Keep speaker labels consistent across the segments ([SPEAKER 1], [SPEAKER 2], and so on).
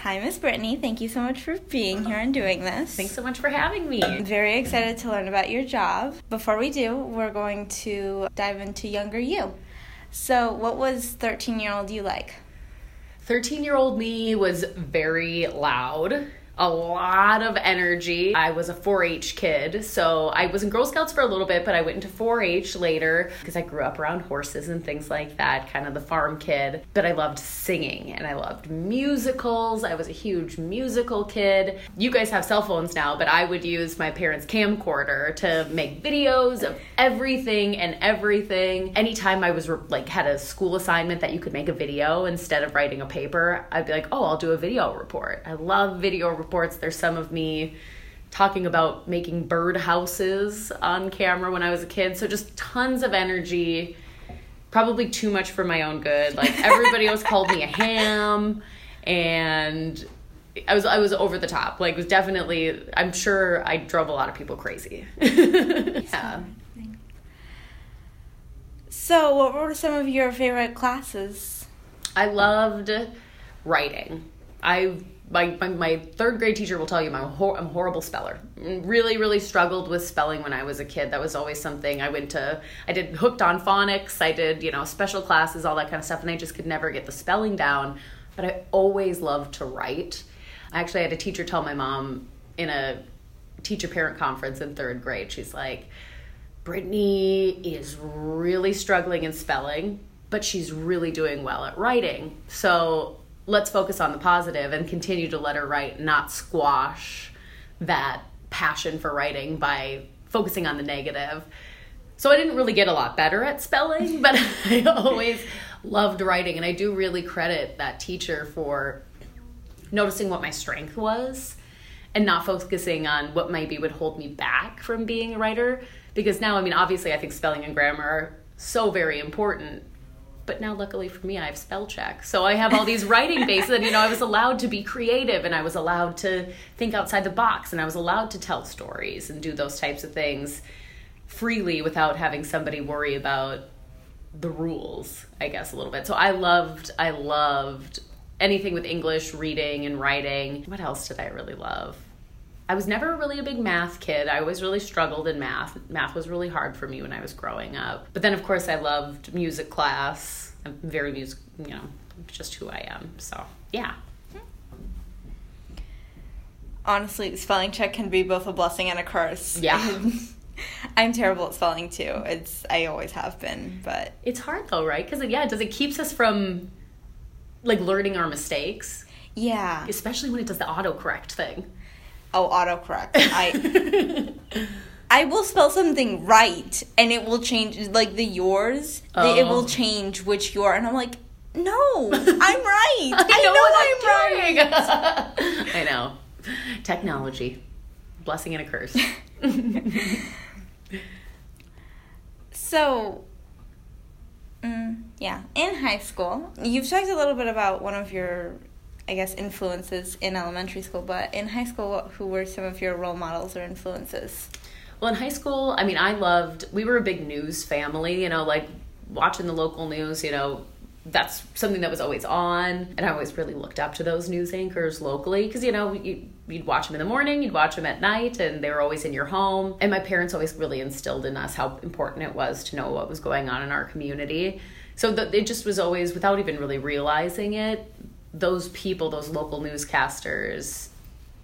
[SPEAKER 1] hi, Miss Brittany. Thank you so much for being here and doing this.
[SPEAKER 2] Thanks so much for having me.
[SPEAKER 1] I'm very excited to learn about your job. Before we do, we're going to dive into younger you. So, what was 13 year old you like?
[SPEAKER 2] 13 year old me was very loud a lot of energy. I was a 4 H kid, so I was in Girl Scouts for a little bit, but I went into 4 H later because I grew up around horses and things like that, kind of the farm kid. But I loved singing and I loved musicals. I was a huge musical kid. You guys have cell phones now, but I would use my parents' camcorder to make videos of everything and everything. Anytime I was like had a school assignment that you could make a video instead of writing a paper, I'd be like, "Oh, I'll do a video report." I love video reports reports. There's some of me talking about making bird houses on camera when I was a kid. So just tons of energy. Probably too much for my own good. Like everybody else called me a ham and I was I was over the top. Like it was definitely I'm sure I drove a lot of people crazy. yeah.
[SPEAKER 1] So, what were some of your favorite classes?
[SPEAKER 2] I loved writing. I my, my, my, third grade teacher will tell you hor- I'm a horrible speller. Really, really struggled with spelling when I was a kid. That was always something I went to. I did hooked on phonics. I did you know special classes, all that kind of stuff, and I just could never get the spelling down. But I always loved to write. I actually had a teacher tell my mom in a teacher parent conference in third grade. She's like, Brittany is really struggling in spelling, but she's really doing well at writing. So let's focus on the positive and continue to let her write, not squash that passion for writing by focusing on the negative. So I didn't really get a lot better at spelling, but I always loved writing. And I do really credit that teacher for noticing what my strength was and not focusing on what maybe would hold me back from being a writer. Because now, I mean, obviously, I think spelling and grammar are so very important but now luckily for me i have spell check so i have all these writing bases and you know i was allowed to be creative and i was allowed to think outside the box and i was allowed to tell stories and do those types of things freely without having somebody worry about the rules i guess a little bit. So i loved i loved anything with english reading and writing. What else did i really love I was never really a big math kid. I always really struggled in math. Math was really hard for me when I was growing up. But then, of course, I loved music class. I'm very music, you know, just who I am. So, yeah.
[SPEAKER 1] Honestly, spelling check can be both a blessing and a curse.
[SPEAKER 2] Yeah.
[SPEAKER 1] I'm terrible at spelling too. It's I always have been, but
[SPEAKER 2] it's hard though, right? Because yeah, does it keeps us from like learning our mistakes?
[SPEAKER 1] Yeah.
[SPEAKER 2] Especially when it does the autocorrect thing.
[SPEAKER 1] Oh, autocorrect. I I will spell something right and it will change like the yours. Oh. It will oh. change which your and I'm like, no, I'm right. I,
[SPEAKER 2] I know, know I'm, I'm right. I know. Technology, blessing and a curse.
[SPEAKER 1] so, mm, yeah, in high school, you've talked a little bit about one of your I guess, influences in elementary school, but in high school, who were some of your role models or influences?
[SPEAKER 2] Well, in high school, I mean, I loved, we were a big news family, you know, like watching the local news, you know, that's something that was always on. And I always really looked up to those news anchors locally because, you know, you, would watch them in the morning, you'd watch them at night, and they were always in your home. And my parents always really instilled in us how important it was to know what was going on in our community. So the, it just was always, without even really realizing it, those people, those local newscasters,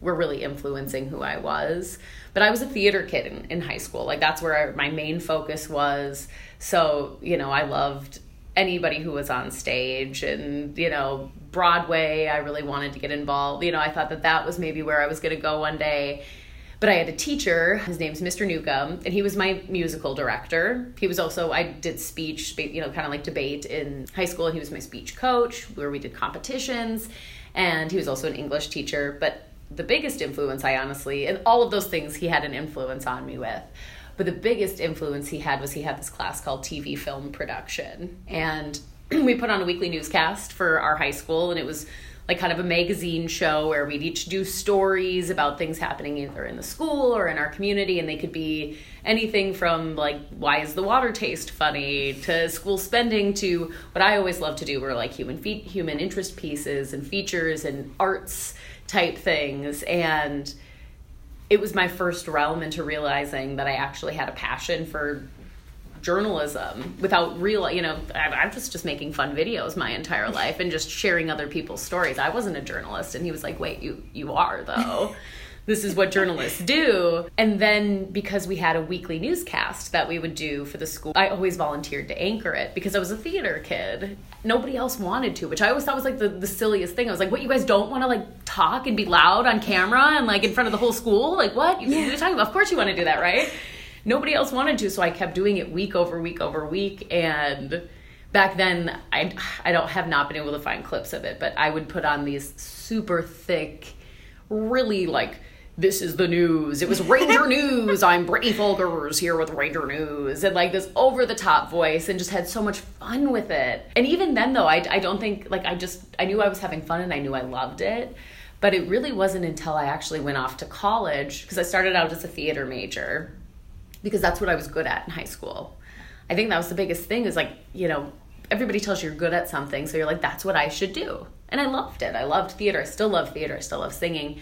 [SPEAKER 2] were really influencing who I was. But I was a theater kid in, in high school. Like that's where I, my main focus was. So, you know, I loved anybody who was on stage and, you know, Broadway, I really wanted to get involved. You know, I thought that that was maybe where I was going to go one day. But I had a teacher, his name's Mr. Newcomb, and he was my musical director. He was also, I did speech, you know, kind of like debate in high school, and he was my speech coach where we did competitions. And he was also an English teacher. But the biggest influence, I honestly, and all of those things he had an influence on me with. But the biggest influence he had was he had this class called TV film production. And we put on a weekly newscast for our high school, and it was like kind of a magazine show where we'd each do stories about things happening either in the school or in our community and they could be anything from like why is the water taste funny to school spending to what I always love to do were like human fe- human interest pieces and features and arts type things. And it was my first realm into realizing that I actually had a passion for journalism without real you know I, I was just making fun videos my entire life and just sharing other people's stories. I wasn't a journalist. And he was like wait you you are though. This is what journalists do. And then because we had a weekly newscast that we would do for the school i always volunteered to anchor it because i was a theater kid. Nobody else wanted to which i always thought was like the, the silliest thing. I was like what you guys don't want to like talk and be loud on camera and like in front of the whole school? Like what? You, yeah. you're talking about of course you want to do that right nobody else wanted to, so I kept doing it week over week over week. And back then, I I don't have not been able to find clips of it, but I would put on these super thick, really like this is the news. It was Ranger News. I'm Brittany Falkers here with Ranger News. And like this over the top voice and just had so much fun with it. And even then, though, I, I don't think, like, I just, I knew I was having fun and I knew I loved it. But it really wasn't until I actually went off to college, because I started out as a theater major because that's what I was good at in high school. I think that was the biggest thing is like, you know, everybody tells you you're good at something, so you're like, that's what I should do. And I loved it. I loved theater. I still love theater. I still love singing,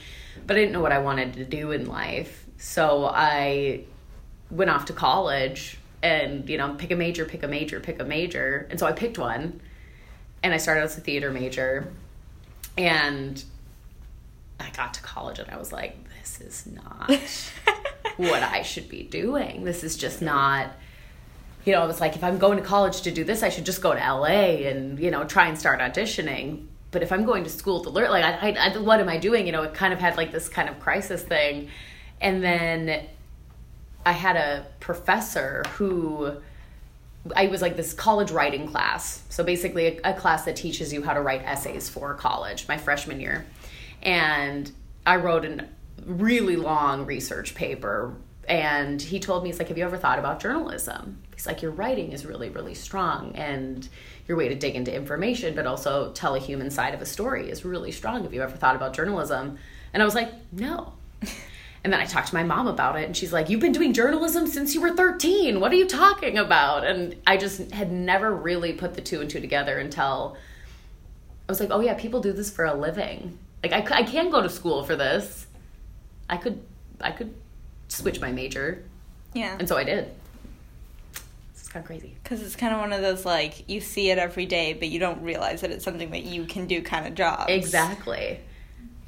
[SPEAKER 2] but I didn't know what I wanted to do in life. So I went off to college and, you know, pick a major, pick a major, pick a major. And so I picked one and I started as a theater major. And I got to college and I was like, this is not what I should be doing. This is just not you know, it's like if I'm going to college to do this, I should just go to LA and, you know, try and start auditioning. But if I'm going to school to learn, like, I, I, what am I doing? You know, it kind of had like this kind of crisis thing. And then I had a professor who I was like this college writing class. So basically, a, a class that teaches you how to write essays for college, my freshman year. And I wrote an really long research paper and he told me he's like have you ever thought about journalism? He's like your writing is really really strong and your way to dig into information but also tell a human side of a story is really strong. Have you ever thought about journalism? And i was like no. And then i talked to my mom about it and she's like you've been doing journalism since you were 13 what are you talking about? And i just had never really put the two and two together until i was like oh yeah people do this for a living. Like i, I can go to school for this I could I could switch my major.
[SPEAKER 1] Yeah.
[SPEAKER 2] And so I did. It's kind of crazy.
[SPEAKER 1] Because it's kind of one of those like you see it every day, but you don't realize that it's something that you can do kind of job.
[SPEAKER 2] Exactly.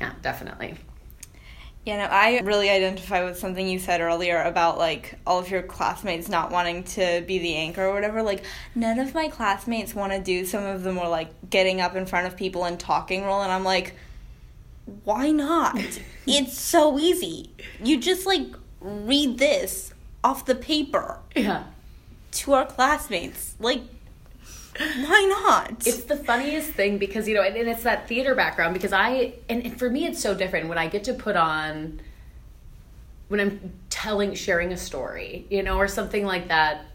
[SPEAKER 2] Yeah, definitely.
[SPEAKER 1] Yeah, no, I really identify with something you said earlier about like all of your classmates not wanting to be the anchor or whatever. Like, none of my classmates want to do some of the more like getting up in front of people and talking role, and I'm like, why not? it's so easy. You just like read this off the paper.
[SPEAKER 2] Yeah.
[SPEAKER 1] To our classmates. Like why not?
[SPEAKER 2] It's the funniest thing because you know, and, and it's that theater background because I and, and for me it's so different when I get to put on when I'm telling sharing a story, you know, or something like that.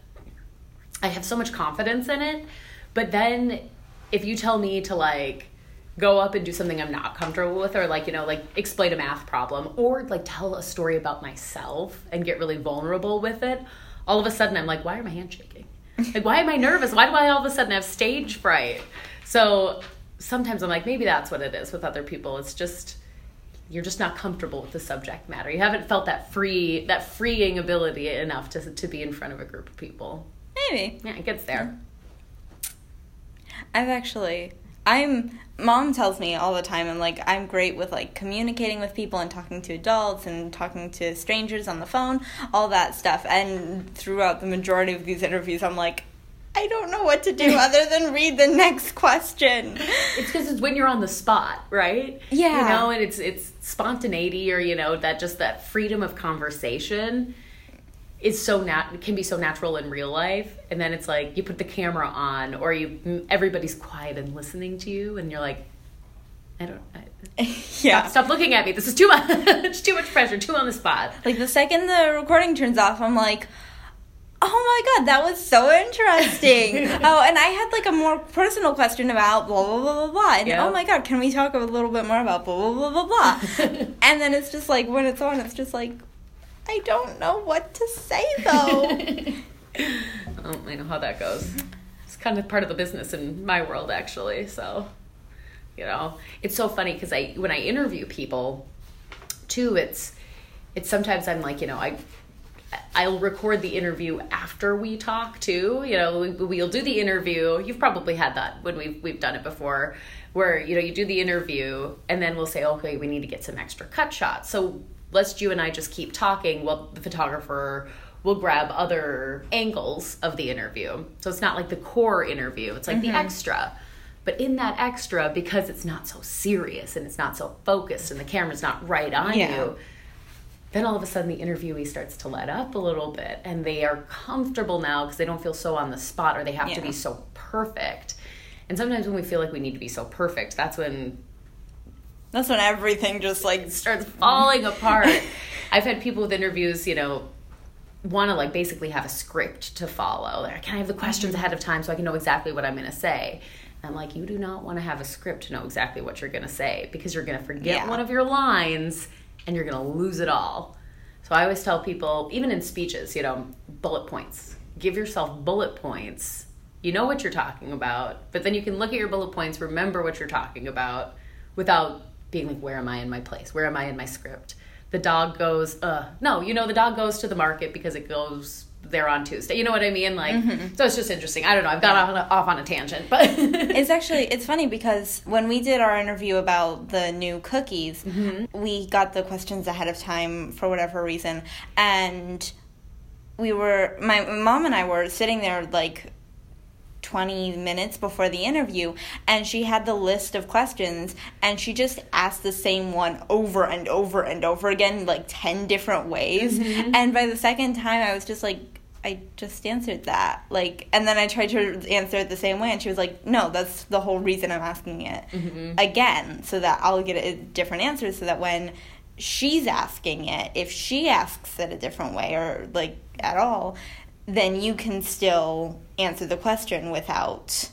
[SPEAKER 2] I have so much confidence in it. But then if you tell me to like go up and do something I'm not comfortable with, or like, you know, like explain a math problem, or like tell a story about myself and get really vulnerable with it, all of a sudden I'm like, why are my hands shaking? Like, why am I nervous? Why do I all of a sudden have stage fright? So sometimes I'm like, maybe that's what it is with other people. It's just, you're just not comfortable with the subject matter. You haven't felt that free, that freeing ability enough to, to be in front of a group of people.
[SPEAKER 1] Maybe.
[SPEAKER 2] Yeah, it gets there.
[SPEAKER 1] I've actually I'm mom tells me all the time and like I'm great with like communicating with people and talking to adults and talking to strangers on the phone, all that stuff. And throughout the majority of these interviews I'm like I don't know what to do other than read the next question.
[SPEAKER 2] It's because it's when you're on the spot, right?
[SPEAKER 1] Yeah.
[SPEAKER 2] You know, and it's it's spontaneity or you know that just that freedom of conversation is so nat can be so natural in real life and then it's like you put the camera on or you everybody's quiet and listening to you and you're like i don't I, yeah stop, stop, looking at me this is too much too much pressure too on the spot
[SPEAKER 1] like the second the recording turns off i'm like Oh my god, that was so interesting. oh, and I had like a more personal question about blah blah blah blah blah. And
[SPEAKER 2] Yeah.
[SPEAKER 1] oh my god, can we talk a little bit more about blah blah blah blah blah? and then it's just like when it's on, it's just like I don't know what to say though.
[SPEAKER 2] oh, I know how that goes. It's kind of part of the business in my world, actually. So, you know, it's so funny because I when I interview people, too, it's it's sometimes I'm like, you know, I I'll record the interview after we talk too. You know, we, we'll do the interview. You've probably had that when we've we've done it before, where you know you do the interview and then we'll say, okay, we need to get some extra cut shots. So let's you and I just keep talking. Well, the photographer will grab other angles of the interview. So it's not like the core interview. It's like the mm-hmm. extra. But in that extra, because it's not so serious and it's not so focused and the camera's not right on
[SPEAKER 1] Yeah.
[SPEAKER 2] you, then all of a sudden the interviewee starts to let up a little bit and they are comfortable now because they don't feel so on the spot or they have to be so perfect. And sometimes when we feel like we need to be so perfect, that's when
[SPEAKER 1] That's when everything just like
[SPEAKER 2] starts falling apart. I've had people with interviews, you know, want to like basically have a script to follow. Like, can I have the questions mm-hmm. ahead of time so I can know exactly what I'm going to say? And I'm like, you do not want to have a script to know exactly what you're going to say because you're going to forget
[SPEAKER 1] Yeah.
[SPEAKER 2] one of your lines and you're going to lose it all. So I always tell people, even in speeches, you know, bullet points. Give yourself bullet points. You know what you're talking about, but then you can look at your bullet points, remember what you're talking about without being like, where am I in my place? Where am I in my script? The dog goes, uh, no, you know, the dog goes to the market because it goes there on Tuesday. You know what I mean? Like, so it's just interesting. I don't know. I've got off, off on a tangent, but
[SPEAKER 1] It's actually it's funny because when we did our interview about the new cookies, we got the questions ahead of time for whatever reason, and we were my mom and I were sitting there like 20 minutes before the interview and she had the list of questions and she just asked the same one over and over and over again like 10 different ways. Mm-hmm. And by the second time I was just like I just answered that like and then I tried to answer it the same way and she was like no that's the whole reason I'm asking it mm-hmm. again so that I'll get a different answer so that when she's asking it if she asks it a different way or like at all then you can still answer the question without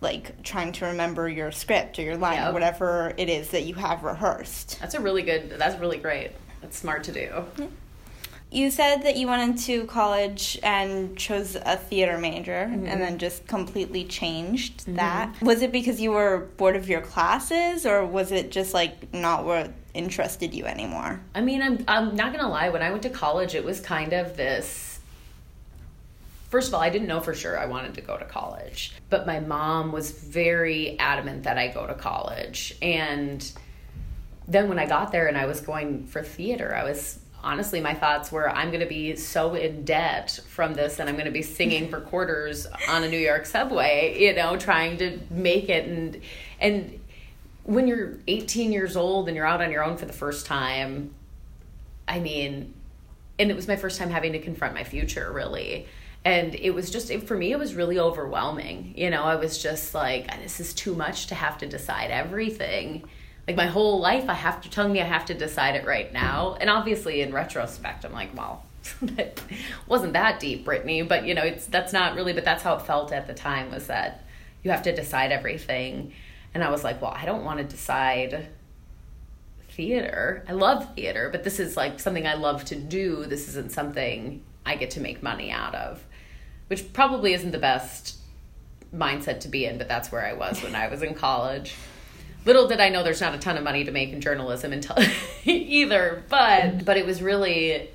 [SPEAKER 1] like trying to remember your script or your line
[SPEAKER 2] Yep.
[SPEAKER 1] or whatever it is that you have rehearsed.
[SPEAKER 2] that's a really good, that's really great. That's smart to do. Mm-hmm.
[SPEAKER 1] You said that you went into college and chose a theater major mm-hmm. and then just completely changed mm-hmm. that. Was it because you were bored of your classes or was it just like not what interested you anymore?
[SPEAKER 2] I mean, I'm I'm not gonna lie. When I went to college, it was kind of this. First of all, I didn't know for sure I wanted to go to college, but my mom was very adamant that I go to college. And then when I got there and I was going for theater, I was honestly my thoughts were I'm going to be so in debt from this and I'm going to be singing for quarters on a New York subway, you know, trying to make it and and when you're 18 years old and you're out on your own for the first time, I mean, and it was my first time having to confront my future, really. And it was just, it, for me, it was really overwhelming. You know, I was just like, this is too much to have to decide everything. Like my whole life, I have to, telling me I have to decide it right now. And obviously, in retrospect, I'm like, well, that wasn't that deep, Brittany. But, you know, it's, that's not really, but that's how it felt at the time was that you have to decide everything. And I was like, well, I don't want to decide theater. I love theater, but this is like something I love to do. This isn't something I get to make money out of, which probably isn't the best mindset to be in, but that's where I was when I was in college. Little did I know there's not a ton of money to make in journalism until either, but but it was really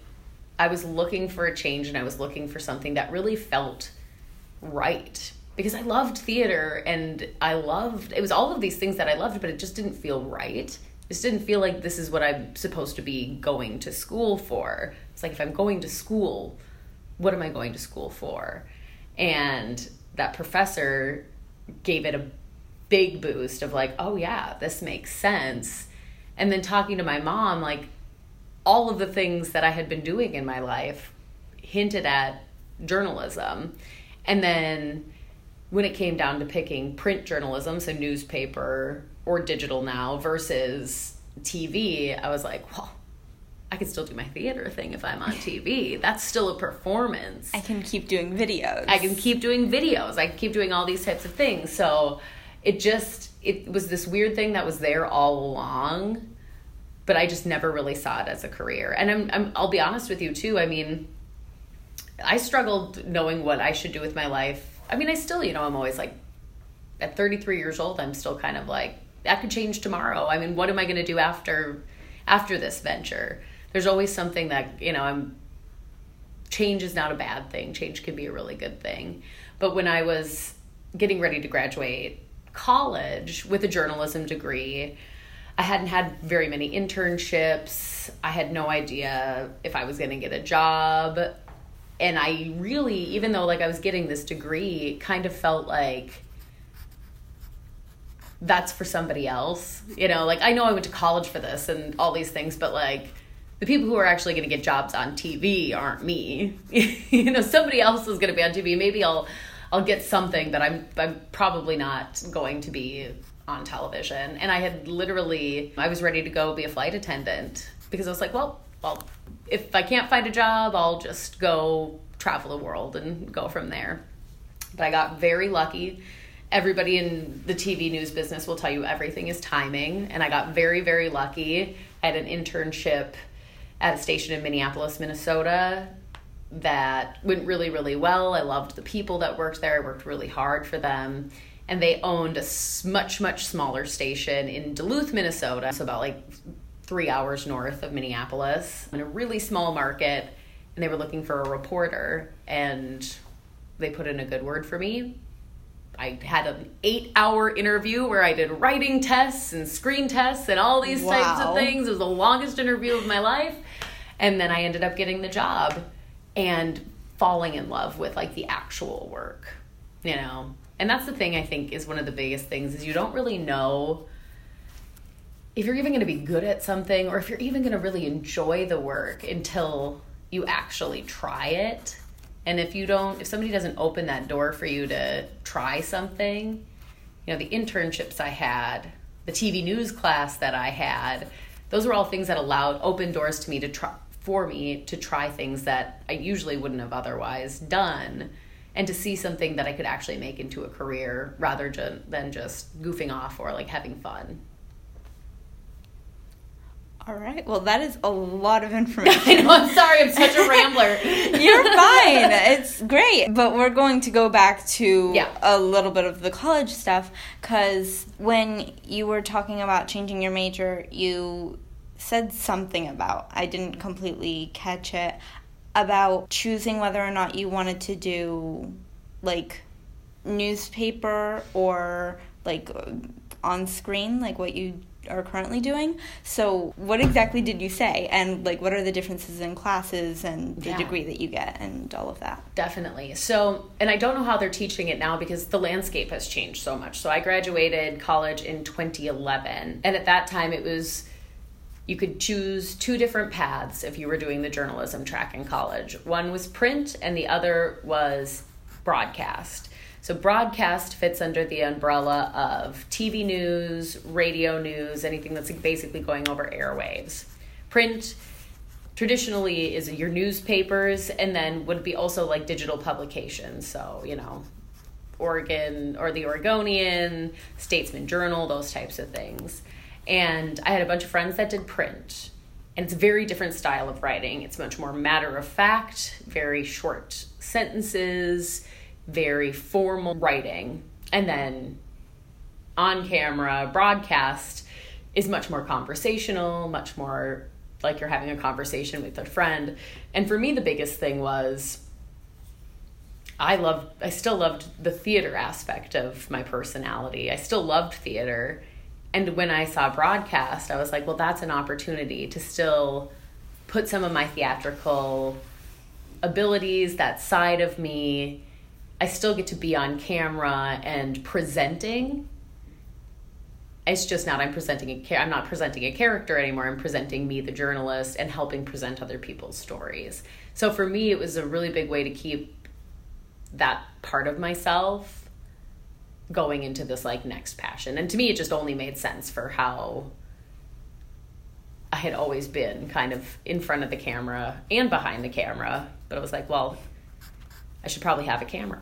[SPEAKER 2] I was looking for a change and I was looking for something that really felt right because I loved theater and I loved it was all of these things that I loved, but it just didn't feel right. It just didn't feel like this is what I'm supposed to be going to school for. It's like if I'm going to school, what am I going to school for? And that professor gave it a big boost of like, oh yeah, this makes sense. And then talking to my mom, like all of the things that I had been doing in my life hinted at journalism. And then when it came down to picking print journalism, so newspaper or digital now versus TV, I was like, well, I can still do my theater thing if I'm on TV. That's still a performance.
[SPEAKER 1] I can keep doing videos.
[SPEAKER 2] I can keep doing videos. I can keep doing all these types of things. So it just it was this weird thing that was there all along, but I just never really saw it as a career. And I'm, I'm I'll be honest with you too. I mean, I struggled knowing what I should do with my life. I mean, I still, you know, I'm always like at 33 years old, I'm still kind of like that could change tomorrow. I mean, what am I going to do after after this venture? There's always something that, you know, I'm change is not a bad thing. Change can be a really good thing. But when I was getting ready to graduate college with a journalism degree, I hadn't had very many internships. I had no idea if I was going to get a job. And I really, even though like I was getting this degree, kind of felt like that's for somebody else. You know, like I know I went to college for this and all these things, but like the people who are actually going to get jobs on TV aren't me. you know, somebody else is going to be on TV. Maybe I'll I'll get something, but I'm I'm probably not going to be on television. And I had literally I was ready to go be a flight attendant because I was like, well, well, if I can't find a job, I'll just go travel the world and go from there. But I got very lucky everybody in the TV news business will tell you everything is timing. And I got very, very lucky. I had an internship at a station in Minneapolis, Minnesota that went really, really well. I loved the people that worked there. I worked really hard for them. And they owned a much, much smaller station in Duluth, Minnesota. So about like three hours north of Minneapolis in a really small market. And they were looking for a reporter. And they put in a good word for me I had an eight hour interview where I did writing tests and screen tests and all these wow. types of things. It was the longest interview of my life. And then I ended up getting the job and falling in love with like the actual work, you know? And that's the thing I think is one of the biggest things is you don't really know if you're even going to be good at something or if you're even going to really enjoy the work until you actually try it and if you don't, if somebody doesn't open that door for you to try something, you know, the internships I had, the TV news class that I had, those were all things that allowed open doors to me to try for me to try things that I usually wouldn't have otherwise done and to see something that I could actually make into a career rather than just goofing off or like having fun.
[SPEAKER 1] All right. Well, that is a lot of information.
[SPEAKER 2] I know. I'm sorry. I'm such a rambler.
[SPEAKER 1] You're fine. It's great. But we're going to go back to yeah. a little bit of the college stuff because when you were talking about changing your major, you said something about, I didn't completely catch it, about choosing whether or not you wanted to do like newspaper or like on screen, like what you are currently doing. So, what exactly did you say? And, like, what are the differences in classes and the yeah. degree that you get and all of that?
[SPEAKER 2] Definitely. So, and I don't know how they're teaching it now because the landscape has changed so much. So, I graduated college in 2011. And at that time, it was you could choose two different paths if you were doing the journalism track in college. One was print, and the other was broadcast. So broadcast fits under the umbrella of TV news, radio news, anything that's basically going over airwaves. Print traditionally is your newspapers and then would be also like digital publications. So, you know, Oregon or the Oregonian, Statesman Journal, those types of things. And I had a bunch of friends that did print. And it's a very different style of writing. It's much more matter of fact, very short sentences very formal writing and then on camera broadcast is much more conversational, much more like you're having a conversation with a friend. And for me the biggest thing was I loved I still loved the theater aspect of my personality. I still loved theater. And when I saw broadcast, I was like, well that's an opportunity to still put some of my theatrical abilities, that side of me I still get to be on camera and presenting. It's just not I'm presenting a I'm not presenting a character anymore. I'm presenting me the journalist and helping present other people's stories. So for me it was a really big way to keep that part of myself going into this like next passion. And to me it just only made sense for how I had always been kind of in front of the camera and behind the camera, but I was like, well, I should probably have a camera.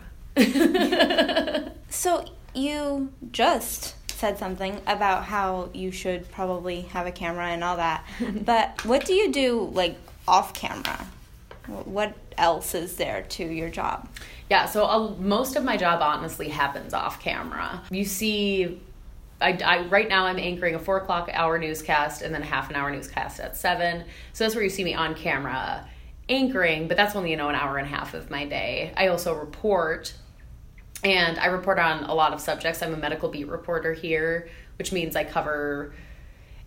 [SPEAKER 1] so you just said something about how you should probably have a camera and all that. but what do you do like off camera? What else is there to your job?
[SPEAKER 2] Yeah, so I'll, most of my job honestly happens off camera. You see I, I, right now I'm anchoring a four o'clock hour newscast and then a half an hour newscast at seven. So that's where you see me on camera anchoring, but that's only you know an hour and a half of my day. I also report, and I report on a lot of subjects. I'm a medical beat reporter here, which means I cover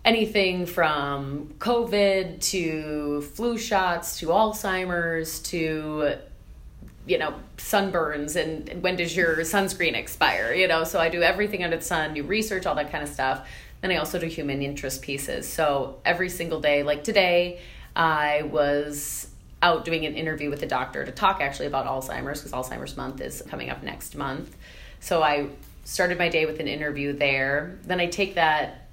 [SPEAKER 2] anything from COVID to flu shots to Alzheimer's to you know sunburns and when does your sunscreen expire you know? So i do everything under the sun do research all that kind of stuff. Then i also do human interest pieces. So every single day like today i was out doing an interview with a doctor to talk actually about alzheimer's because alzheimer's month is coming up next month. So i started my day with an interview there. Then i take that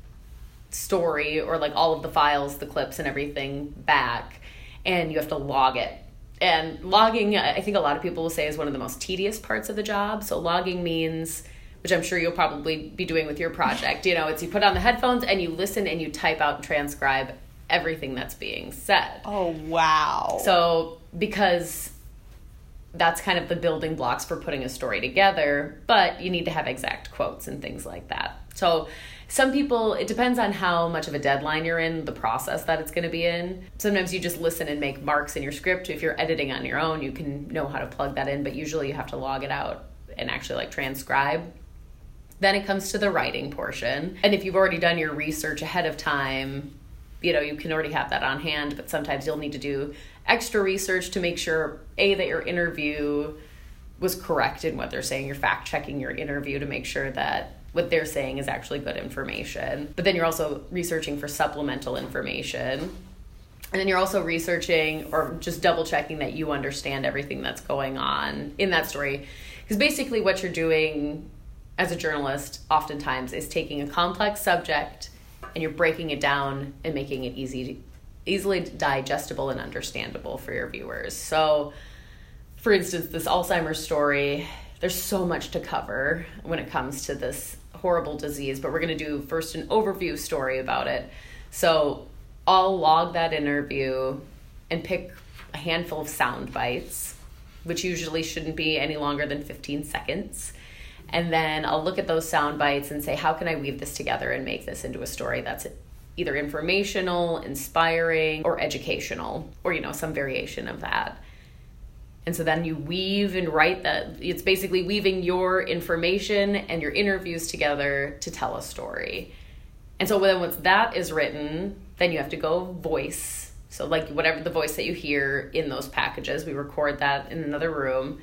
[SPEAKER 2] story or like all of the files the clips and everything back and you have to log it and logging i think a lot of people will say is one of the most tedious parts of the job. So logging means which i'm sure you'll probably be doing with your project you know it's you put on the headphones and you listen and you type out and transcribe everything that's being said.
[SPEAKER 1] Oh wow.
[SPEAKER 2] So because that's kind of the building blocks for putting a story together but you need to have exact quotes and things like that. So some people it depends on how much of a deadline you're in the process that it's going to be in. Sometimes you just listen and make marks in your script. If you're editing on your own you can know how to plug that in but usually you have to log it out and actually like transcribe. Then it comes to the writing portion and if you've already done your research ahead of time you know you can already have that on hand but sometimes you'll need to do extra research to make sure a that your interview was correct in what they're saying. You're fact checking your interview to make sure that what they're saying is actually good information. But then you're also researching for supplemental information. And then you're also researching or just double checking that you understand everything that's going on in that story. Because basically, what you're doing as a journalist oftentimes is taking a complex subject and you're breaking it down and making it easy to, easily digestible and understandable for your viewers. So, for instance, this Alzheimer's story, there's so much to cover when it comes to this horrible disease, but we're going to do first an overview story about it. So I'll log that interview and pick a handful of sound bites, which usually shouldn't be any longer than 15 seconds. And then I'll look at those sound bites and say, how can I weave this together and make this into a story that's either informational, inspiring, or educational, or, you know, some variation of that. And so then you weave and write that. It's basically weaving your information and your interviews together to tell a story. And so then once that is written, then you have to go voice. So, like whatever the voice that you hear in those packages, we record that in another room.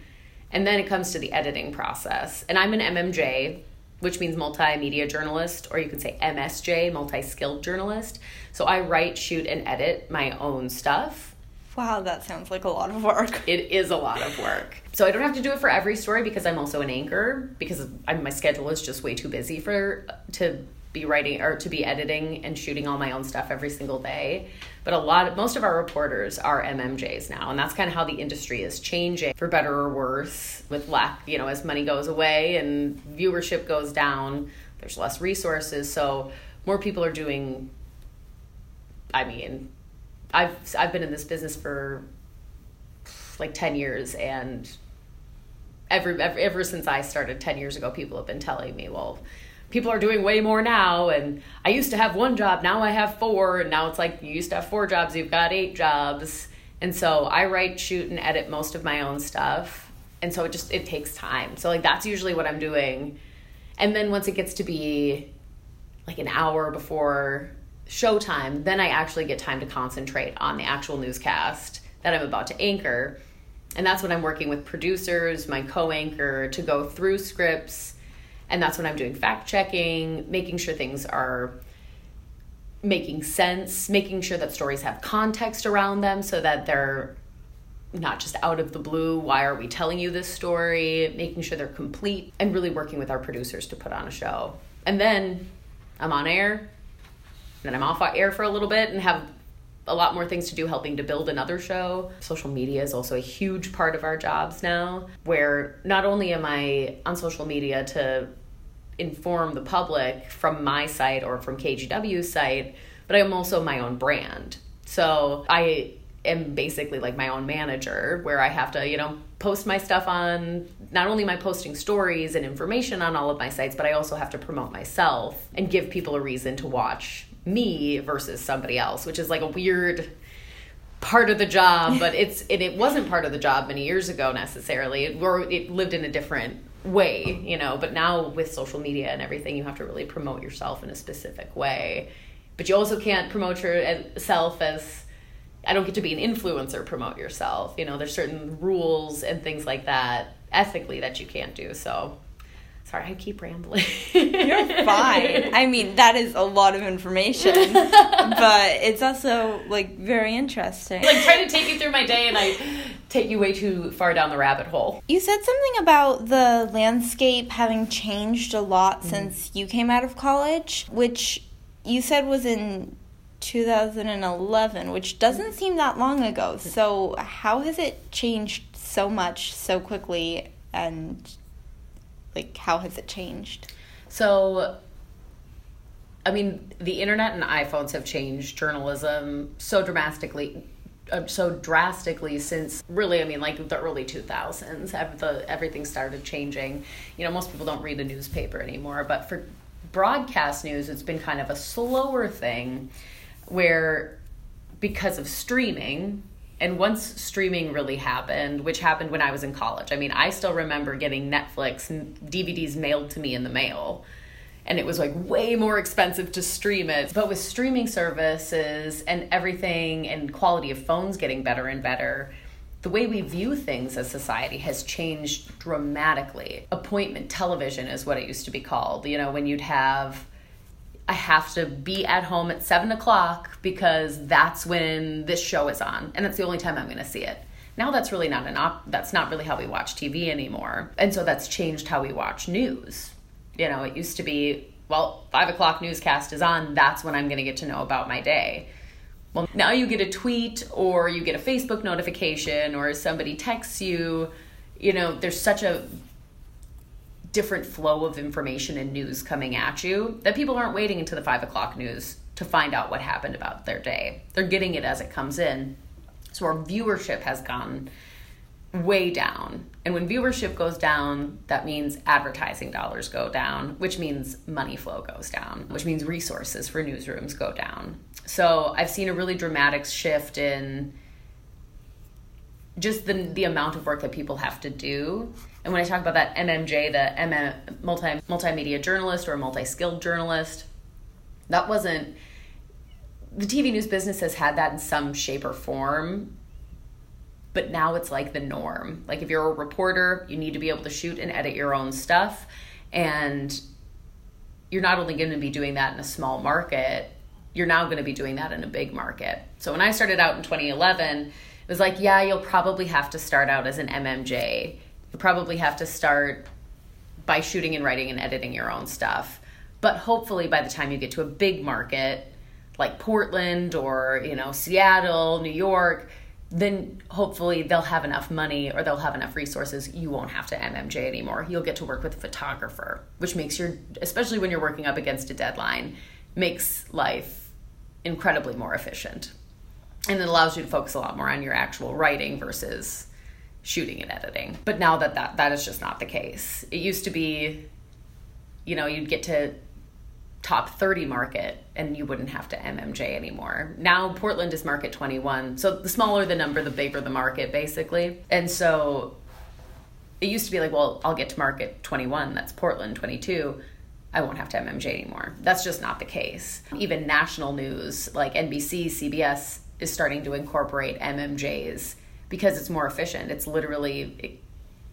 [SPEAKER 2] And then it comes to the editing process. And I'm an MMJ, which means multimedia journalist, or you can say MSJ, multi skilled journalist. So I write, shoot, and edit my own stuff.
[SPEAKER 1] Wow, that sounds like a lot of work.
[SPEAKER 2] It is a lot of work. So I don't have to do it for every story because I'm also an anchor because I'm, my schedule is just way too busy for to be writing or to be editing and shooting all my own stuff every single day. But a lot most of our reporters are MMJs now, and that's kind of how the industry is changing for better or worse. With lack, you know, as money goes away and viewership goes down, there's less resources, so more people are doing. I mean, I've I've been in this business for like 10 years and ever, ever ever since I started 10 years ago people have been telling me, well, people are doing way more now and I used to have one job, now I have four and now it's like you used to have four jobs, you've got eight jobs. And so I write, shoot and edit most of my own stuff. And so it just it takes time. So like that's usually what I'm doing. And then once it gets to be like an hour before showtime, then I actually get time to concentrate on the actual newscast that I'm about to anchor. And that's when I'm working with producers, my co anchor, to go through scripts. And that's when I'm doing fact checking, making sure things are making sense, making sure that stories have context around them so that they're not just out of the blue. Why are we telling you this story? Making sure they're complete and really working with our producers to put on a show. And then I'm on air then I'm off air for a little bit and have a lot more things to do helping to build another show. Social media is also a huge part of our jobs now, where not only am I on social media to inform the public from my site or from KGW's site, but I'm also my own brand. So I am basically like my own manager where I have to, you know, post my stuff on not only my posting stories and information on all of my sites, but I also have to promote myself and give people a reason to watch me versus somebody else, which is like a weird part of the job, but it's it, it wasn't part of the job many years ago necessarily. It, or it lived in a different way, you know, but now with social media and everything, you have to really promote yourself in a specific way. But you also can't promote yourself as I don't get to be an influencer, promote yourself. You know, there's certain rules and things like that ethically that you can't do. So Sorry, I keep rambling.
[SPEAKER 1] You're fine. I mean, that is a lot of information, but it's also like very interesting.
[SPEAKER 2] Like trying to take you through my day, and I take you way too far down the rabbit hole.
[SPEAKER 1] You said something about the landscape having changed a lot mm-hmm. since you came out of college, which you said was in 2011, which doesn't seem that long ago. So, how has it changed so much so quickly and like how has it changed?
[SPEAKER 2] So I mean, the internet and iPhones have changed journalism so dramatically uh, so drastically since really i mean like the early 2000s the, everything started changing you know most people don't read a newspaper anymore but for broadcast news it's been kind of a slower thing where because of streaming and once streaming really happened, which happened when I was in college, I mean, I still remember getting Netflix DVDs mailed to me in the mail. And it was like way more expensive to stream it. But with streaming services and everything and quality of phones getting better and better, the way we view things as society has changed dramatically. Appointment television is what it used to be called. You know, when you'd have I have to be at home at seven o'clock because that's when this show is on, and that's the only time I'm going to see it. Now that's really not an op- that's not really how we watch TV anymore, and so that's changed how we watch news. You know, it used to be well, five o'clock newscast is on. That's when I'm going to get to know about my day. Well, now you get a tweet or you get a Facebook notification or somebody texts you. You know, there's such a different flow of information and news coming at you that people aren't waiting until the five o'clock news to find out what happened about their day. They're getting it as it comes in. So our viewership has gone way down. And when viewership goes down, that means advertising dollars go down, which means money flow goes down, which means resources for newsrooms go down. So I've seen a really dramatic shift in just the the amount of work that people have to do. And when I talk about that MMJ, the MM, multi multimedia journalist or multi skilled journalist, that wasn't the TV news business has had that in some shape or form, but now it's like the norm. Like if you're a reporter, you need to be able to shoot and edit your own stuff, and you're not only going to be doing that in a small market, you're now going to be doing that in a big market. So when I started out in 2011 it was like, yeah, you'll probably have to start out as an MMJ. You'll probably have to start by shooting and writing and editing your own stuff. But hopefully by the time you get to a big market like Portland or, you know, Seattle, New York, then hopefully they'll have enough money or they'll have enough resources. You won't have to mmj anymore. You'll get to work with a photographer which makes your especially when you're working up against a deadline makes life incredibly more efficient. And it allows you to focus a lot more on your actual writing versus shooting and editing. But now that that, that is just not the case. It used to be, you know, you'd get to top 30 market and you wouldn't have to MMJ anymore. Now Portland is market 21. So the smaller the number, the bigger the market basically. And so it used to be like, well, I'll get to market 21, that's Portland 22. I won't have to MMJ anymore. That's just not the case. Even national news like NBC, CBS, is starting to incorporate MMJs because it's more efficient. It's literally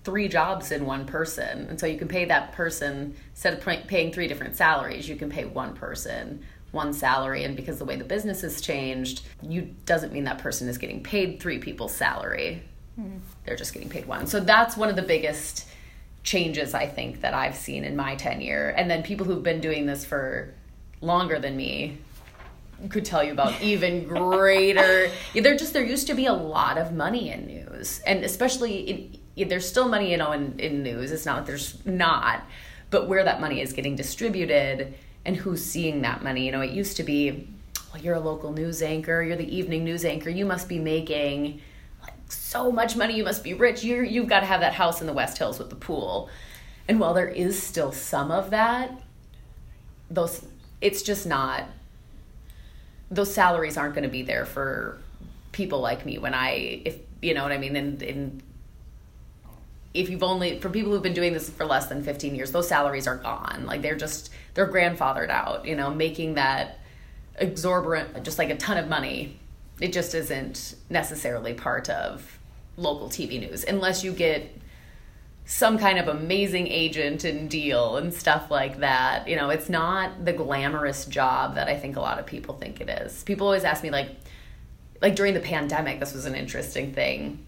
[SPEAKER 2] three jobs in one person. And so you can pay that person, instead of paying three different salaries, you can pay one person one salary and because the way the business has changed you doesn't mean that person is getting paid three people's salary mm. they're just getting paid one so that's one of the biggest changes i think that i've seen in my tenure and then people who've been doing this for longer than me could tell you about even greater. there just there used to be a lot of money in news, and especially in, there's still money, you know, in, in news. It's not that there's not, but where that money is getting distributed and who's seeing that money. You know, it used to be, well, you're a local news anchor, you're the evening news anchor, you must be making like so much money, you must be rich. You you've got to have that house in the West Hills with the pool. And while there is still some of that, those it's just not those salaries aren't going to be there for people like me when I if you know what I mean? And, and if you've only for people who've been doing this for less than 15 years those salaries are gone. Like they're just they're grandfathered out you know? Making that exorbitant just like a ton of money it just isn't necessarily part of local TV news unless you get some kind of amazing agent and deal and stuff like that. You know, it's not the glamorous job that I think a lot of people think it is. People always ask me like like during the pandemic, this was an interesting thing.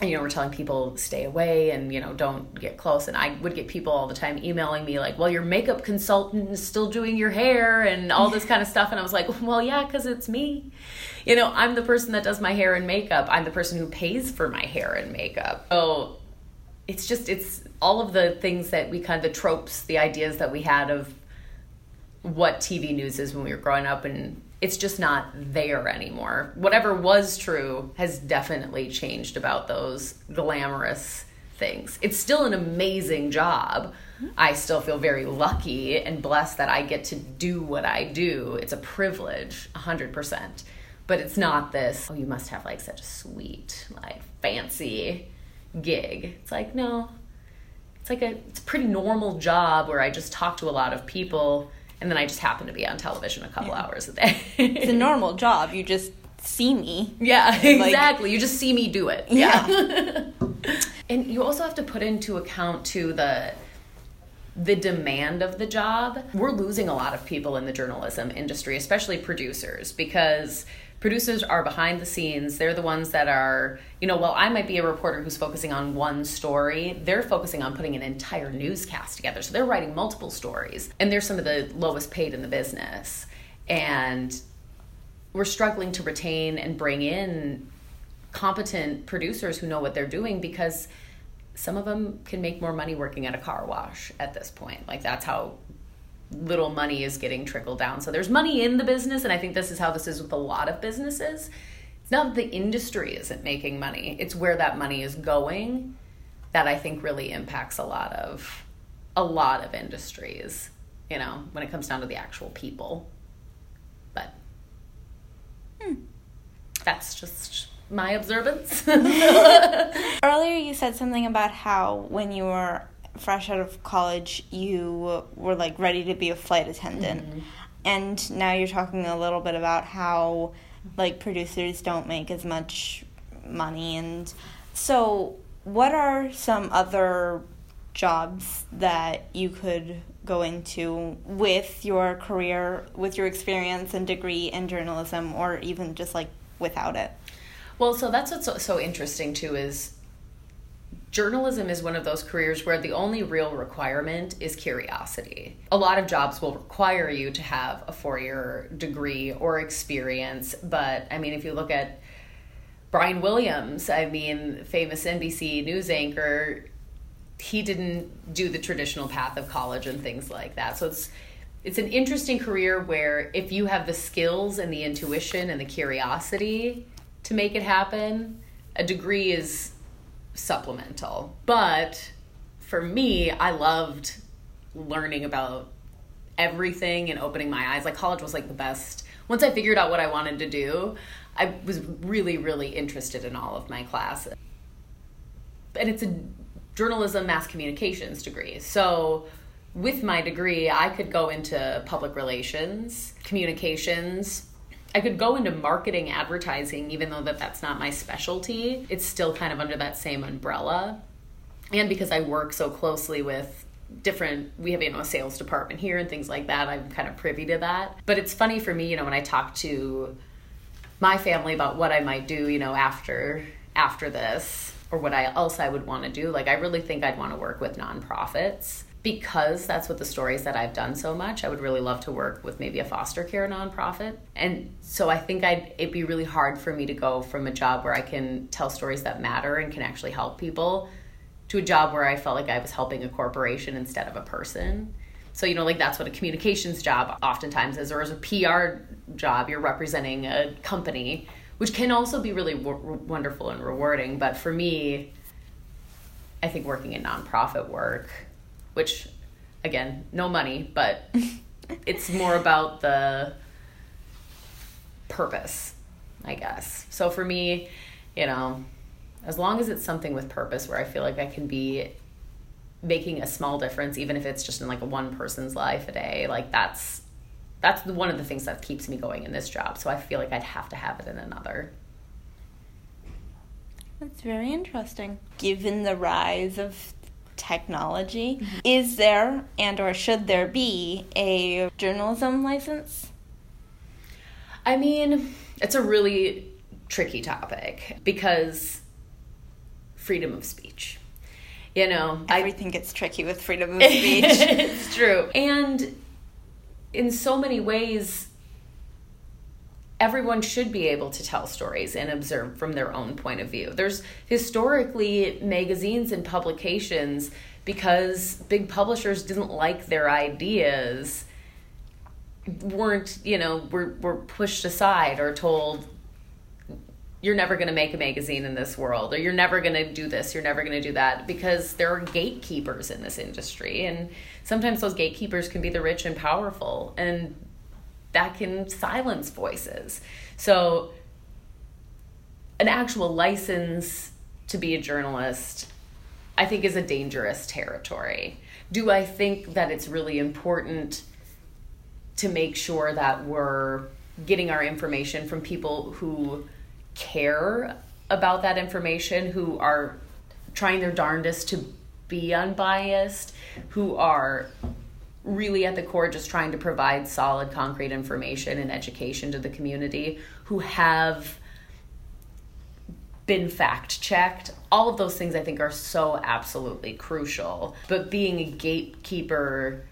[SPEAKER 2] And, you know, we're telling people stay away and, you know, don't get close. And I would get people all the time emailing me like, well, your makeup consultant is still doing your hair and all this kind of stuff. And I was like, well, yeah, because it's me. You know, I'm the person that does my hair and makeup. I'm the person who pays for my hair and makeup. So it's just it's all of the things that we kind of the tropes the ideas that we had of what tv news is when we were growing up and it's just not there anymore. Whatever was true has definitely changed about those glamorous things. It's still an amazing job. I still feel very lucky and blessed that i get to do what i do. It's a privilege 100% but it's not this oh you must have like such a sweet like fancy gig. It's like, no. It's like a it's a pretty normal job where I just talk to a lot of people and then I just happen to be on television a couple yeah. hours a day.
[SPEAKER 1] it's a normal job. You just see me.
[SPEAKER 2] Yeah, exactly. Like, you just see me do it. Yeah. yeah. and you also have to put into account to the the demand of the job. We're losing a lot of people in the journalism industry, especially producers, because producers are behind the scenes. They're the ones that are you know while i might be a reporter who's focusing on one story they're focusing on putting an entire newscast together. So they're writing multiple stories and they're some of the lowest paid in the business. And we're struggling to retain and bring in competent producers who know what they're doing because some of them can make more money working at a car wash at this point. Like that's how little money is getting trickled down. So there's money in the business, and I think this is how this is with a lot of businesses. It's not that the industry isn't making money, it's where that money is going that I think really impacts a lot of a lot of industries, you know, when it comes down to the actual people. But hmm. that's just my observance.
[SPEAKER 1] Earlier, you said something about how when you were fresh out of college, you were like ready to be a flight attendant. Mm-hmm. And now you're talking a little bit about how like producers don't make as much money and so what are some other jobs that you could go into with your career, with your experience and degree in journalism, or even just like without it?
[SPEAKER 2] Well, so that's what's so, so interesting too is journalism is one of those careers where the only real requirement is curiosity. A lot of jobs will require you to have a four year degree or experience, but I mean, if you look at Brian Williams, I mean, famous NBC news anchor, he didn't do the traditional path of college and things like that. So it's it's an interesting career where if you have the skills and the intuition and the curiosity to make it happen, a degree is supplemental. But for me, I loved learning about everything and opening my eyes. Like college was like the best. Once I figured out what I wanted to do, I was really, really interested in all of my classes. And it's a journalism mass communications degree. So with my degree, I could go into public relations, communications, I could go into marketing advertising even though that that's not my specialty. It's still kind of under that same umbrella. And because I work so closely with different we have you know a sales department here and things like that i'm kind of privy to that but it's funny for me you know when i talk to my family about what i might do you know after after this or what I, else i would want to do like i really think i'd want to work with nonprofits because that's what the stories that I've done so much, I would really love to work with maybe a foster care nonprofit. And so I think I'd it'd be really hard for me to go from a job where I can tell stories that matter and can actually help people to a job where I felt like I was helping a corporation instead of a person. So, you know, like that's what a communications job oftentimes is, or as a PR job, you're representing a company, which can also be really w- wonderful and rewarding. But for me, I think working in nonprofit work, which again, no money, but it's more about the purpose, I guess. So for me, you know, as long as it's something with purpose where I feel like I can be making a small difference even if it's just in like a one person's life a day, like that's that's one of the things that keeps me going in this job. So I feel like I'd have to have it in another.
[SPEAKER 1] That's very interesting. Given the rise of technology, mm-hmm. is there and or should there be a journalism license?
[SPEAKER 2] I mean, it's a really tricky topic because freedom of speech. You know,
[SPEAKER 1] everything I, gets tricky with freedom of speech.
[SPEAKER 2] it's true. And in so many ways, everyone should be able to tell stories and observe from their own point of view. There's historically magazines and publications because big publishers didn't like their ideas weren't, you know, were were pushed aside or told you're never going to make a magazine in this world or you're never going to do this, you're never going to do that because there are gatekeepers in this industry and sometimes those gatekeepers can be the rich and powerful and that can silence voices. So, an actual license to be a journalist, I think, is a dangerous territory. Do I think that it's really important to make sure that we're getting our information from people who care about that information, who are trying their darndest to be unbiased, who are really at the core just trying to provide solid concrete information and education to the community who have been fact checked all of those things i think are so absolutely crucial. But being a gatekeeper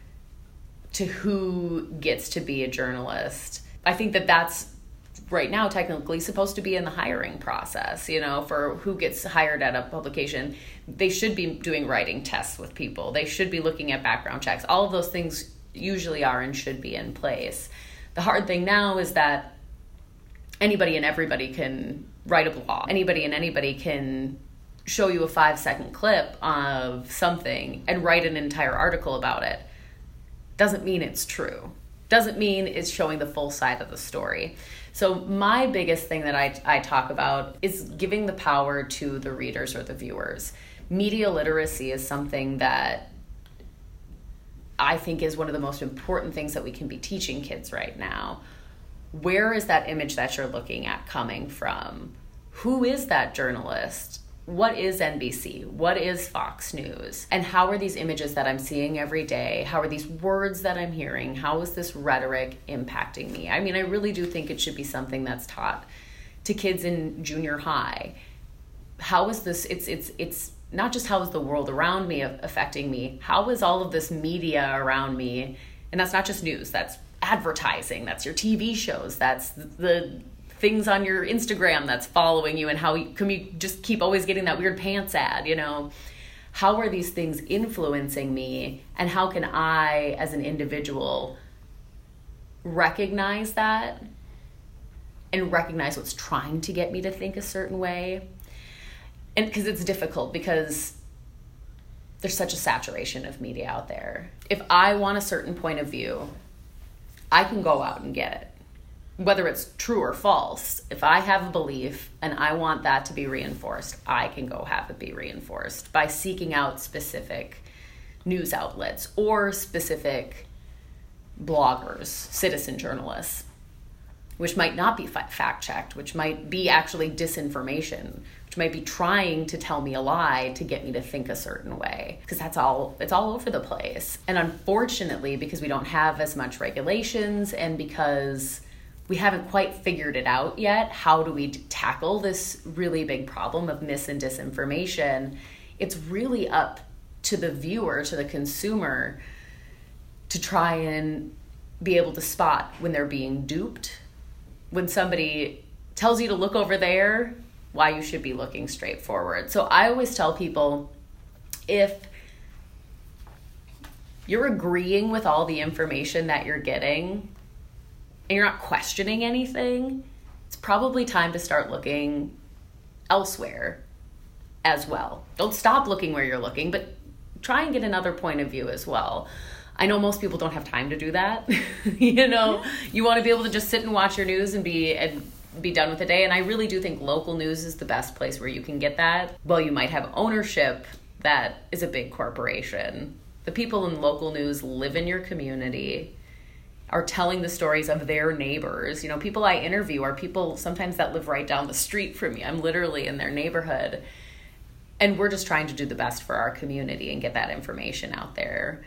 [SPEAKER 2] to who gets to be a journalist i think that that's right now technically supposed to be in the hiring process you know for who gets hired at a publication. They should be doing writing tests with people. They should be looking at background checks. All of those things usually are and should be in place. The hard thing now is that anybody and everybody can write a blog. Anybody and anybody can show you a five second clip of something and write an entire article about it. Doesn't mean it's true. Doesn't mean it's showing the full side of the story so, my biggest thing that I, I talk about is giving the power to the readers or the viewers. Media literacy is something that I think is one of the most important things that we can be teaching kids right now. Where is that image that you're looking at coming from? Who is that journalist? What is NBC? What is Fox News? And how are these images that I'm seeing every day? How are these words that I'm hearing? How is this rhetoric impacting me? I mean, I really do think it should be something that's taught to kids in junior high. How is this it's it's it's not just how is the world around me affecting me? How is all of this media around me? And that's not just news, that's advertising, that's your TV shows, that's the things on your Instagram that's following you and how can you just keep always getting that weird pants ad, you know? How are these things influencing me and how can I as an individual recognize that and recognize what's trying to get me to think a certain way? And because it's difficult because there's such a saturation of media out there. If I want a certain point of view, I can go out and get it whether it's true or false, if I have a belief and I want that to be reinforced, I can go have it be reinforced by seeking out specific news outlets or specific bloggers, citizen journalists, which might not be fact checked, which might be actually disinformation, which might be trying to tell me a lie to get me to think a certain way because that's all it's all over the place. And unfortunately, because we don't have as much regulations and because we haven't quite figured it out yet. How do we tackle this really big problem of mis and disinformation? It's really up to the viewer, to the consumer, to try and be able to spot when they're being duped. When somebody tells you to look over there, why you should be looking straight forward. So I always tell people if you're agreeing with all the information that you're getting and you're not questioning anything, it's probably time to start looking elsewhere as well. Don't stop looking where you're looking, but try and get another point of view as well. I know most people don't have time to do that. you know, you want to be able to just sit and watch your news and be and be done with the day. And I really do think local news is the best place where you can get that. Well, you might have ownership that is a big corporation. The people in local news live in your community, are telling the stories of their neighbors. You know, people I interview are people sometimes that live right down the street from me. I'm literally in their neighborhood. And we're just trying to do the best for our community and get that information out there.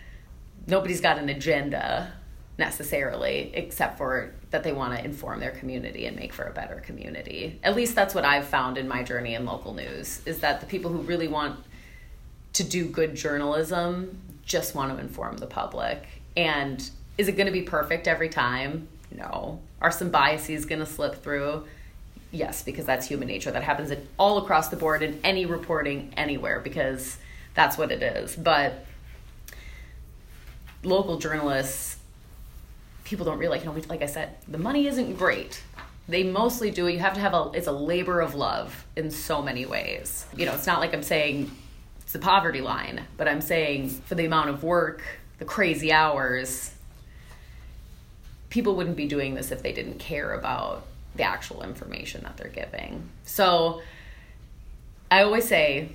[SPEAKER 2] Nobody's got an agenda necessarily, except for that they want to inform their community and make for a better community. At least that's what I've found in my journey in local news is that the people who really want to do good journalism just want to inform the public. And is it going to be perfect every time? No. Are some biases going to slip through? Yes, because that's human nature. That happens in, all across the board in any reporting anywhere because that's what it is. But local journalists, people don't realize, you know, like I said, the money isn't great. They mostly do it. You have to have a, it's a labor of love in so many ways. You know, it's not like I'm saying it's the poverty line, but I'm saying for the amount of work, the crazy hours, people wouldn't be doing this if they didn't care about the actual information that they're giving. So I always say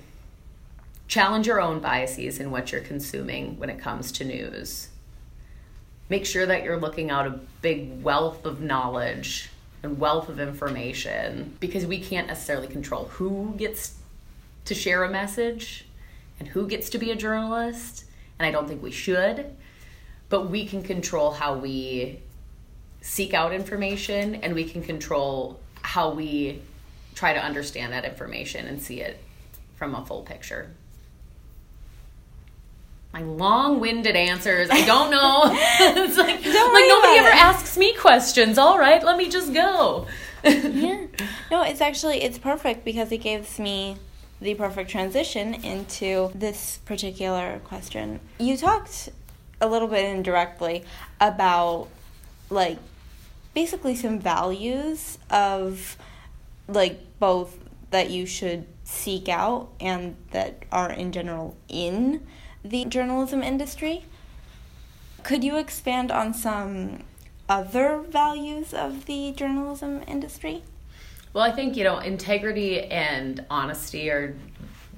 [SPEAKER 2] challenge your own biases in what you're consuming when it comes to news. Make sure that you're looking out a big wealth of knowledge and wealth of information because we can't necessarily control who gets to share a message and who gets to be a journalist. And I don't think we should, but we can control how we seek out information and we can control how we try to understand that information and see it from a full picture. My long-winded answers. I don't know. it's like, like nobody ever it. asks me questions. All right, let me just go.
[SPEAKER 1] yeah. No, it's actually it's perfect because it gives me the perfect transition into this particular question. You talked a little bit indirectly about like basically some values of like both that you should seek out and that are in general in the journalism industry. Could you expand on some other values of the journalism industry?
[SPEAKER 2] Well, I think, you know, integrity and honesty are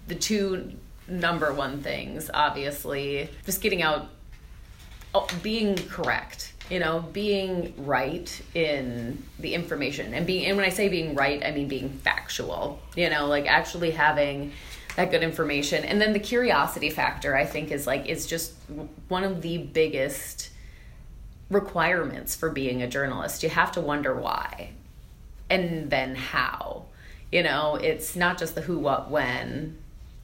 [SPEAKER 2] the two number one things, obviously. Just getting out, oh, being correct you know being right in the information. And being and when i say being right i mean being factual you know like actually having that good information. And then the curiosity factor i think is like is just one of the biggest requirements for being a journalist. You have to wonder why and then how. You know it's not just the who what when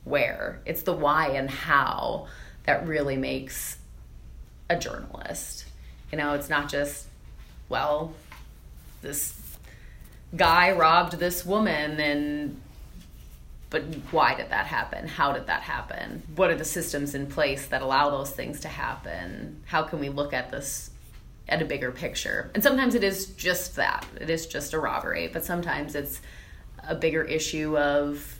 [SPEAKER 2] where. It's the why and how that really makes a journalist you know, it's not just, well, this guy robbed this woman and but why did that happen? How did that happen? What are the systems in place that allow those things to happen? How can we look at this at a bigger picture? And sometimes it is just that. It is just a robbery, but sometimes it's a bigger issue of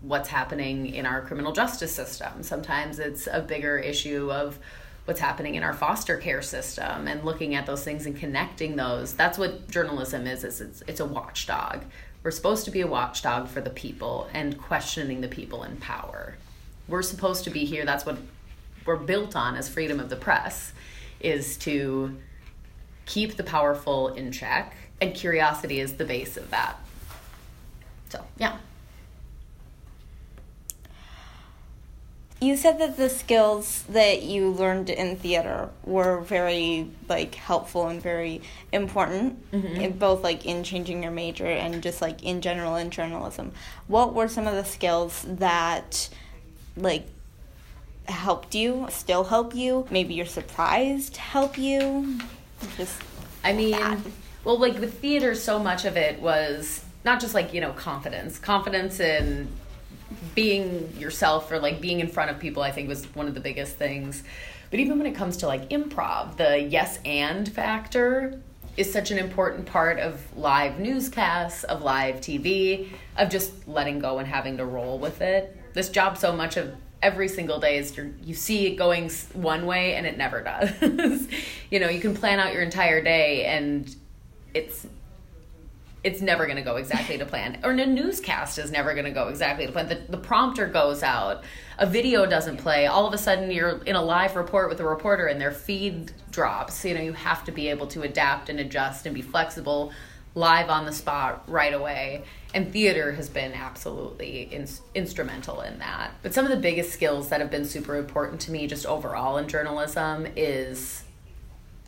[SPEAKER 2] what's happening in our criminal justice system. Sometimes it's a bigger issue of what's happening in our foster care system and looking at those things and connecting those. That's what journalism is, is it's, it's a watchdog. We're supposed to be a watchdog for the people and questioning the people in power. We're supposed to be here. That's what we're built on as freedom of the press is to keep the powerful in check and curiosity is the base of that. So, yeah.
[SPEAKER 1] You said that the skills that you learned in theater were very like helpful and very important mm-hmm. in both like in changing your major and just like in general in journalism what were some of the skills that like helped you, still help you. Maybe you're surprised help you. Just
[SPEAKER 2] I mean, that. well, like with theater, so much of it was not just like, you know, confidence. Confidence in being yourself or like being in front of people, I think was one of the biggest things. But even when it comes to like improv, the yes and factor is such an important part of live newscasts, of live TV, of just letting go and having to roll with it. This job, so much of every single day is you see it going one way and it never does. you know, you can plan out your entire day and it's it's never going to go exactly to plan. Or a newscast is never going to go exactly to plan. The, the prompter goes out, a video doesn't play. All of a sudden, you're in a live report with a reporter, and their feed drops. You know, you have to be able to adapt and adjust and be flexible, live on the spot right away. And theater has been absolutely in, instrumental in that. But some of the biggest skills that have been super important to me, just overall in journalism, is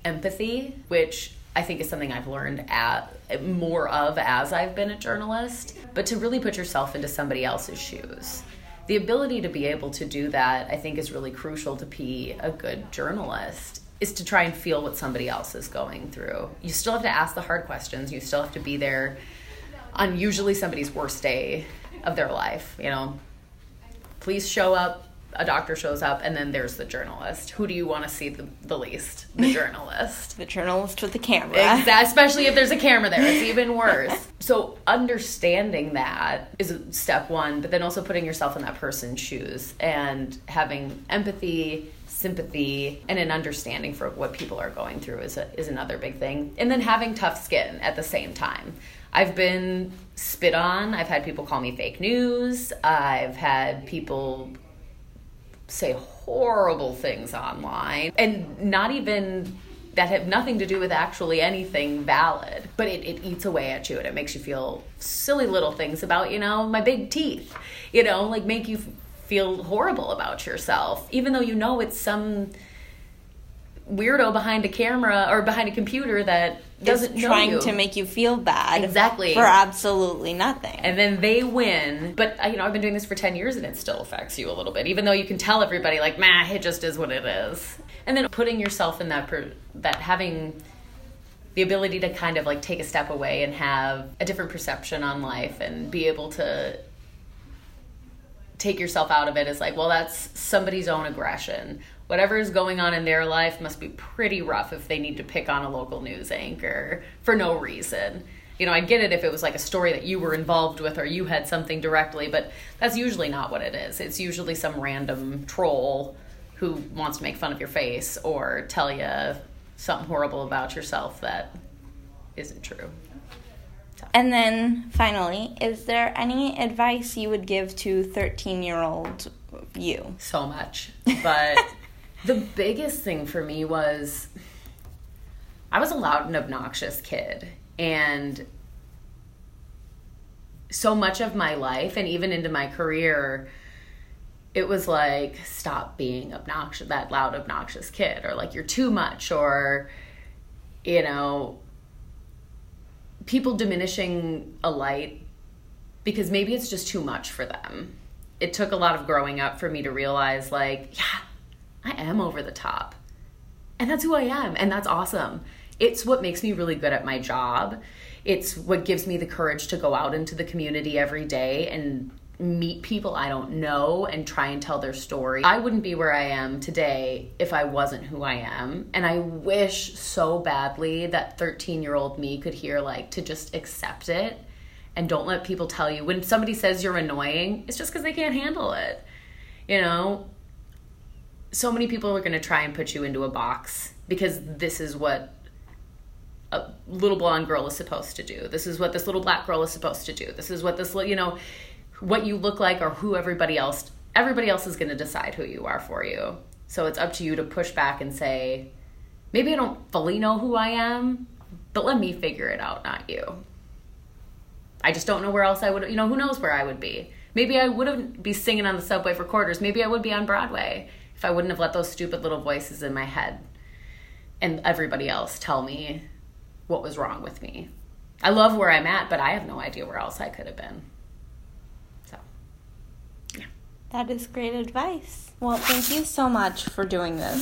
[SPEAKER 2] empathy, which I think is something I've learned at more of as I've been a journalist, but to really put yourself into somebody else's shoes. The ability to be able to do that, I think, is really crucial to be a good journalist. Is to try and feel what somebody else is going through. You still have to ask the hard questions. You still have to be there on usually somebody's worst day of their life. You know, please show up a doctor shows up and then there's the journalist. Who do you want to see the, the least? The journalist.
[SPEAKER 1] The journalist with the camera.
[SPEAKER 2] Exactly, especially if there's a camera there it's even worse. So understanding that is step one but then also putting yourself in that person's shoes and having empathy sympathy and an understanding for what people are going through is, a, is another big thing. And then having tough skin at the same time. I've been spit on. I've had people call me fake news. I've had people say horrible things online. And not even that have nothing to do with actually anything valid but it, it eats away at you and it makes you feel silly little things about you know my big teeth you know like make you feel horrible about yourself even though you know it's some weirdo behind a camera or behind a computer that doesn't
[SPEAKER 1] trying
[SPEAKER 2] you.
[SPEAKER 1] to make you feel bad
[SPEAKER 2] exactly.
[SPEAKER 1] for absolutely nothing.
[SPEAKER 2] And then they win. But uh, you know i've been doing this for 10 years and it still affects you a little bit even though you can tell everybody like man it just is what it is. And then putting yourself in that per- that having the ability to kind of like take a step away and have a different perception on life and be able to take yourself out of it is like well that's somebody's own aggression whatever is going on in their life must be pretty rough if they need to pick on a local news anchor for no reason. You know, I'd get it if it was like a story that you were involved with or you had something directly, but that's usually not what it is. It's usually some random troll who wants to make fun of your face or tell you something horrible about yourself that isn't true.
[SPEAKER 1] And then finally, is there any advice you would give to 13 year old you?
[SPEAKER 2] So much. But the biggest thing for me was I was a loud and obnoxious kid. And so much of my life and even into my career, it was like, stop being obnoxious, that loud, obnoxious kid, or like, you're too much, or, you know, people diminishing a light because maybe it's just too much for them. It took a lot of growing up for me to realize, like, yeah, I am over the top. And that's who I am. And that's awesome. It's what makes me really good at my job. It's what gives me the courage to go out into the community every day and meet people I don't know and try and tell their story. I wouldn't be where I am today if I wasn't who I am. And I wish so badly that 13 year old me could hear, like, to just accept it and don't let people tell you when somebody says you're annoying, it's just because they can't handle it. You know, so many people are going to try and put you into a box because this is what a little blonde girl is supposed to do. This is what this little black girl is supposed to do. This is what this little you know what you look like or who everybody else everybody else is going to decide who you are for you. So it's up to you to push back and say maybe I don't fully know who I am, but let me figure it out, not you. I just don't know where else I would, you know, who knows where I would be. Maybe I wouldn't be singing on the subway for quarters. Maybe I would be on Broadway if I wouldn't have let those stupid little voices in my head and everybody else tell me what was wrong with me. I love where I'm at, but I have no idea where else I could have been. So,
[SPEAKER 1] yeah. That is great advice. Well, thank you so much for doing this.